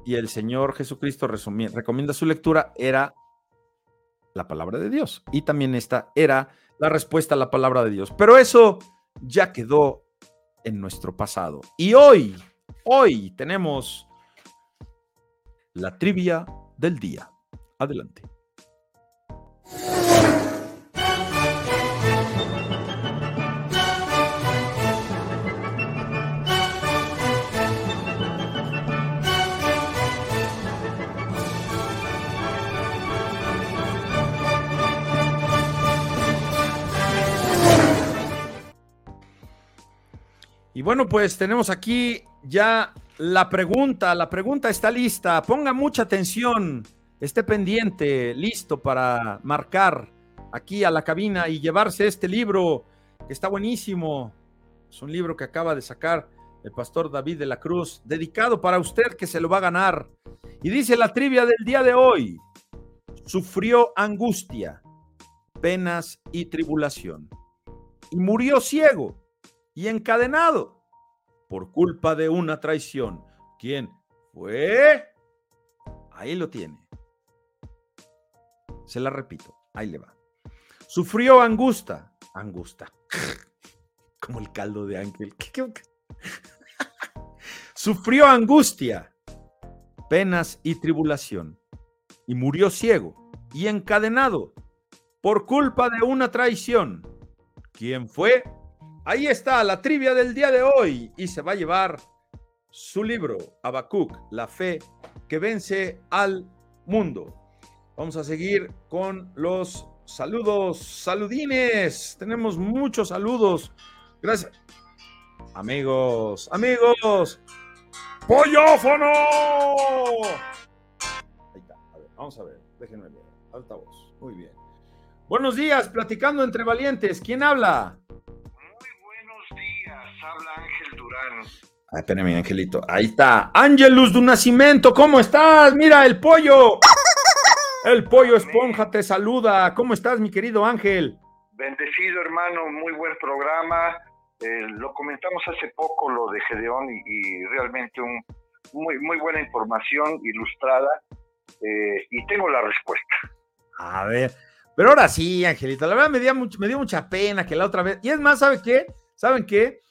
y el Señor Jesucristo recomienda su lectura, era la palabra de Dios. Y también esta era la respuesta a la palabra de Dios. Pero eso ya quedó en nuestro pasado. Y hoy, hoy tenemos la trivia del día. Adelante. Bueno, pues tenemos aquí ya la pregunta. La pregunta está lista. Ponga mucha atención. Esté pendiente, listo para marcar aquí a la cabina y llevarse este libro que está buenísimo. Es un libro que acaba de sacar el pastor David de la Cruz, dedicado para usted que se lo va a ganar. Y dice la trivia del día de hoy, sufrió angustia, penas y tribulación, y murió ciego y encadenado por culpa de una traición. ¿Quién fue? Ahí lo tiene. Se la repito, ahí le va. Sufrió angustia, angustia, [LAUGHS] como el caldo de ángel. ¿Qué, qué, [LAUGHS] Sufrió angustia, penas y tribulación, y murió ciego y encadenado por culpa de una traición. ¿Quién fue? Ahí está la trivia del día de hoy y se va a llevar su libro, Habacuc, la fe que vence al mundo. Vamos a seguir con los saludos, saludines. Tenemos muchos saludos. Gracias. Amigos, amigos, ¡Pollófono! Ahí está. A ver, vamos a ver. Déjenme ver. Altavoz. Muy bien. Buenos días, platicando entre valientes. ¿Quién habla? Habla Ángel Durán. Ay, espérame, Angelito. Ahí está. Ángelus de Nacimiento, ¿cómo estás? Mira, el pollo. El pollo esponja te saluda. ¿Cómo estás, mi querido Ángel? Bendecido, hermano. Muy buen programa. Eh, lo comentamos hace poco lo de Gedeón y, realmente un, muy, muy buena información ilustrada eh, y tengo la respuesta. A ver, pero ahora sí, Angelito, la verdad me dio, mucho, me dio mucha pena que la otra vez, y es más, ¿sabe qué? ¿Saben qué?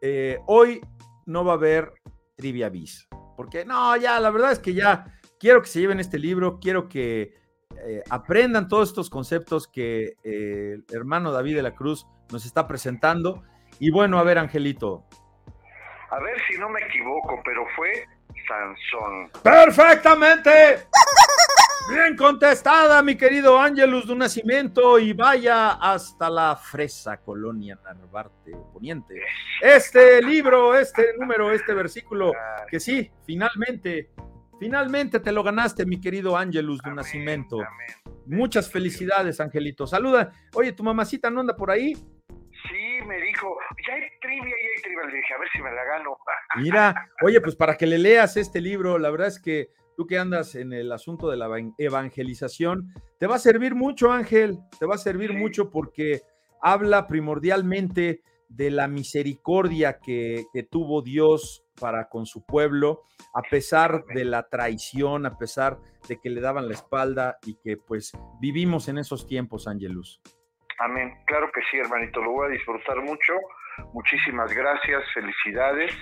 Eh, hoy no va a haber trivia bis, porque no, ya, la verdad es que ya quiero que se lleven este libro, quiero que aprendan todos estos conceptos que el hermano David de la Cruz nos está presentando y bueno, a ver, Angelito. A ver si no me equivoco, pero fue Sansón. Perfectamente. Bien contestada, mi querido Ángelus de un nacimiento, y vaya hasta la fresa colonia Narvarte Poniente. Este libro, este número, este versículo, que sí, finalmente, finalmente te lo ganaste, mi querido Ángelus de un nacimiento. Muchas felicidades, Angelito. Saluda. Oye, tu mamacita no anda por ahí me dijo, ya hay trivia, ya hay trivia. Le dije, a ver si me la gano. Mira, oye, pues para que le leas este libro, la verdad es que tú que andas en el asunto de la evangelización, te va a servir mucho, Ángel, te va a servir mucho porque habla primordialmente de la misericordia que, que, tuvo Dios para con su pueblo, a pesar de la traición, a pesar de que le daban la espalda y que pues vivimos en esos tiempos, Ángelus. Amén. Claro que sí, hermanito. Lo voy a disfrutar mucho. Muchísimas gracias. Felicidades.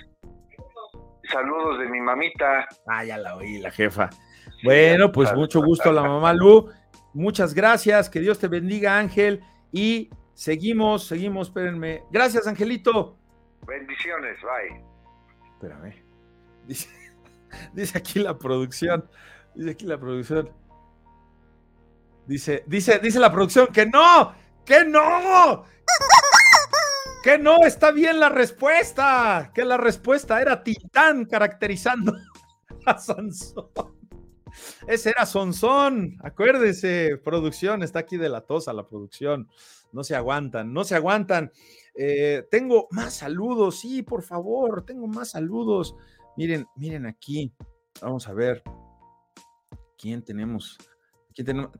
Saludos de mi mamita. Ah, ya la oí, la jefa. Bueno, pues mucho gusto a la mamá Lu. Muchas gracias. Que Dios te bendiga, Ángel. Y seguimos, seguimos, espérenme. Gracias, Angelito. Bendiciones, bye. Espérame. Dice, [LAUGHS] dice aquí la producción. Dice aquí la producción. Dice, dice, dice la producción que no, ¡Que no! ¡Que no! Está bien la respuesta. Que la respuesta era Titán caracterizando [LAUGHS] a Sansón. Ese era Sansón. Acuérdese, producción. Está aquí de la tosa la producción. No se aguantan, no se aguantan. Eh, tengo más saludos, sí, por favor, tengo más saludos. Miren, miren aquí. Vamos a ver. ¿Quién tenemos?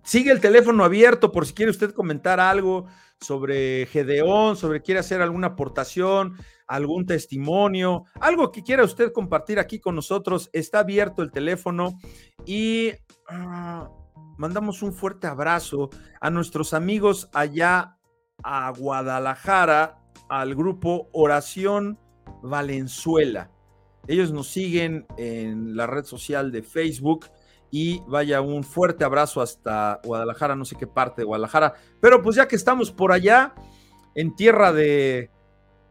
Sigue el teléfono abierto por si quiere usted comentar algo sobre Gedeón, sobre quiere hacer alguna aportación, algún testimonio, algo que quiera usted compartir aquí con nosotros. Está abierto el teléfono y ah, mandamos un fuerte abrazo a nuestros amigos allá a Guadalajara, al grupo Oración Valenzuela. Ellos nos siguen en la red social de Facebook y vaya un fuerte abrazo hasta Guadalajara, no sé qué parte de Guadalajara, pero pues ya que estamos por allá, en tierra de,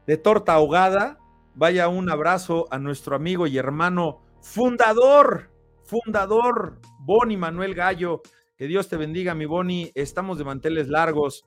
de torta ahogada, vaya un abrazo a nuestro amigo y hermano fundador, fundador, Boni Manuel Gallo, que Dios te bendiga, mi Boni, estamos de manteles largos,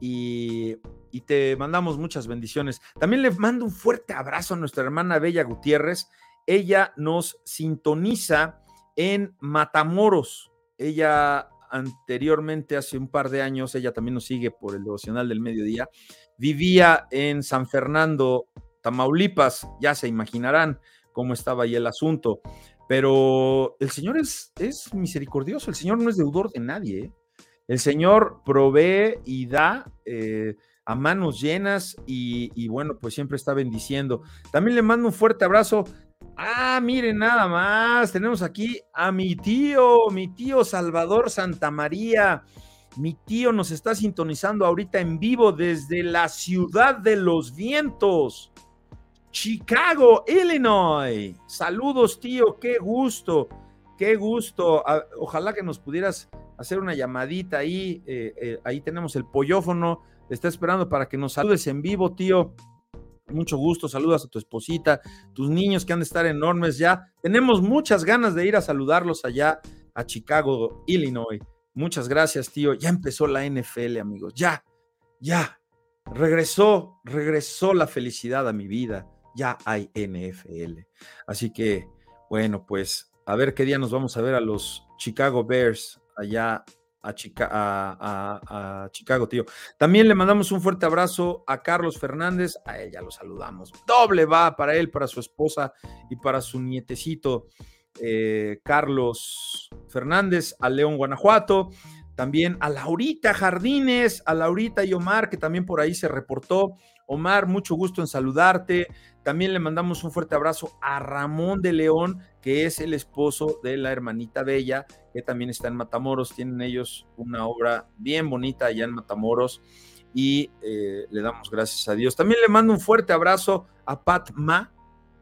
y, y te mandamos muchas bendiciones. También le mando un fuerte abrazo a nuestra hermana Bella Gutiérrez. Ella nos sintoniza en Matamoros. Ella anteriormente, hace un par de años, ella también nos sigue por el devocional del mediodía, vivía en San Fernando, Tamaulipas, ya se imaginarán cómo estaba ahí el asunto, pero el Señor es, es misericordioso, el Señor no es deudor de nadie, ¿eh? el Señor provee y da eh, a manos llenas y, y bueno, pues siempre está bendiciendo. También le mando un fuerte abrazo Ah, miren nada más, tenemos aquí a mi tío, mi tío Salvador Santamaría. Mi tío nos está sintonizando ahorita en vivo desde la ciudad de los vientos, Chicago, Illinois. Saludos, tío, qué gusto, qué gusto. Ojalá que nos pudieras hacer una llamadita ahí. Eh, eh, ahí tenemos el pollofono, está esperando para que nos saludes en vivo, tío mucho gusto, saludas a tu esposita, tus niños que han de estar enormes ya. Tenemos muchas ganas de ir a saludarlos allá a Chicago, Illinois. Muchas gracias, tío. Ya empezó la NFL, amigos. Ya, ya. Regresó, regresó la felicidad a mi vida. Ya hay NFL. Así que, bueno, pues a ver qué día nos vamos a ver a los Chicago Bears allá a, Chicago, tío. También le mandamos un fuerte abrazo a Carlos Fernández, a ella lo saludamos. Doble va para él, para su esposa y para su nietecito eh, Carlos Fernández, a León, Guanajuato. También a Laurita Jardines, a Laurita y Omar, que también por ahí se reportó. Omar, mucho gusto en saludarte. También le mandamos un fuerte abrazo a Ramón de León, que es el esposo de la hermanita Bella, que también está en Matamoros. Tienen ellos una obra bien bonita allá en Matamoros y eh, le damos gracias a Dios. También le mando un fuerte abrazo a Patma.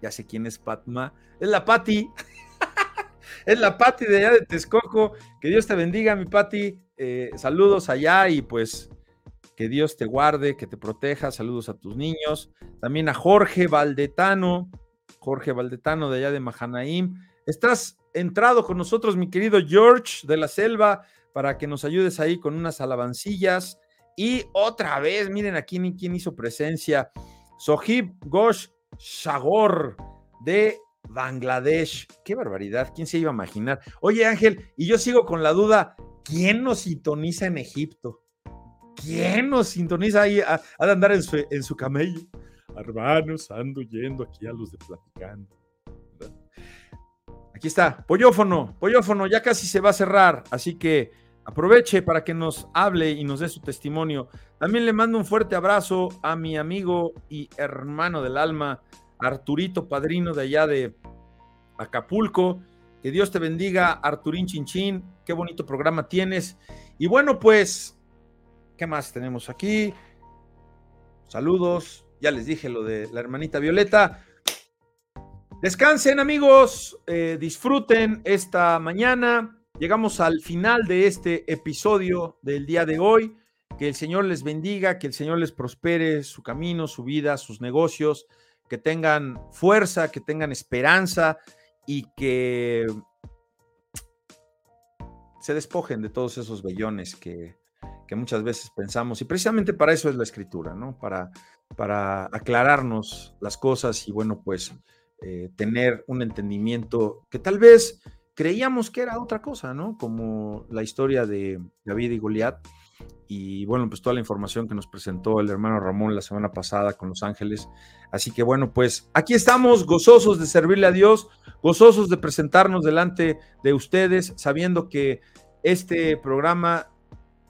Ya sé quién es Patma. Es la Pati. [LAUGHS] es la Pati de allá de Texcoco. Que Dios te bendiga, mi Pati. Eh, saludos allá y pues que Dios te guarde, que te proteja. Saludos a tus niños. También a Jorge Valdetano, Jorge Valdetano de allá de Mahanaim. Estás entrado con nosotros, mi querido George de la Selva, para que nos ayudes ahí con unas alabancillas. Y otra vez, miren aquí quién hizo presencia. Sohib Ghosh Shagor de Bangladesh. Qué barbaridad, ¿quién se iba a imaginar? Oye Ángel, y yo sigo con la duda, ¿quién nos sintoniza en Egipto? ¿Quién nos sintoniza ahí? Ha, de andar en su, en su camello. Hermanos, ando yendo aquí a los de platicando. Aquí está, Pollófono, Pollófono, ya casi se va a cerrar, así que aproveche para que nos hable y nos dé su testimonio. También le mando un fuerte abrazo a mi amigo y hermano del alma, Arturito, padrino de allá de Acapulco. Que Dios te bendiga, Arturín Chinchín. Qué bonito programa tienes. Y bueno, pues ¿Qué más tenemos aquí? Saludos. Ya les dije lo de la hermanita Violeta. Descansen amigos, eh, disfruten esta mañana. Llegamos al final de este episodio del día de hoy. Que el Señor les bendiga, que el Señor les prospere su camino, su vida, sus negocios, que tengan fuerza, que tengan esperanza y que se despojen de todos esos vellones que, que muchas veces pensamos, y precisamente para eso es la escritura, ¿no? Para, para aclararnos las cosas y bueno, pues eh, tener un entendimiento que tal vez creíamos que era otra cosa, ¿no? Como la historia de David y Goliat. Y bueno, pues toda la información que nos presentó el hermano Ramón la semana pasada con Los Ángeles. Así que bueno, pues aquí estamos gozosos de servirle a Dios, gozosos de presentarnos delante de ustedes, sabiendo que este programa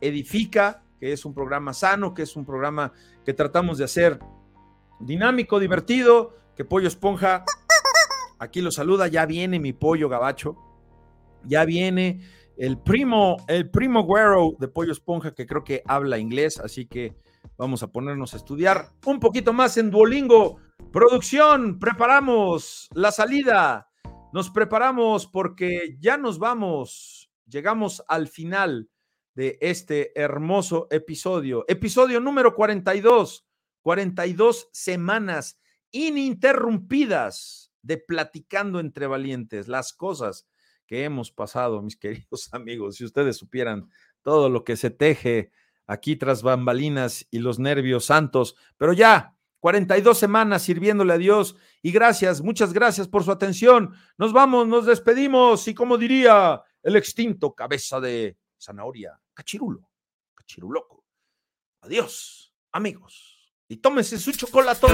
edifica, que es un programa sano, que es un programa que tratamos de hacer dinámico, divertido, que Pollo Esponja aquí lo saluda, ya viene mi pollo gabacho, ya viene el primo, el primo güero de Pollo Esponja que creo que habla inglés, así que vamos a ponernos a estudiar un poquito más en Duolingo. Producción, preparamos la salida, nos preparamos porque ya nos vamos, llegamos al final de este hermoso episodio. Episodio número 42, 42 semanas ininterrumpidas de platicando entre valientes, las cosas que hemos pasado, mis [LAUGHS] queridos amigos, si ustedes supieran todo lo que se teje aquí tras bambalinas y los nervios santos, pero ya, 42 semanas sirviéndole a Dios y gracias, muchas gracias por su atención. Nos vamos, nos despedimos y como diría el extinto cabeza de zanahoria, cachirulo, cachiruloco. Adiós, amigos, y tómese su chocolate.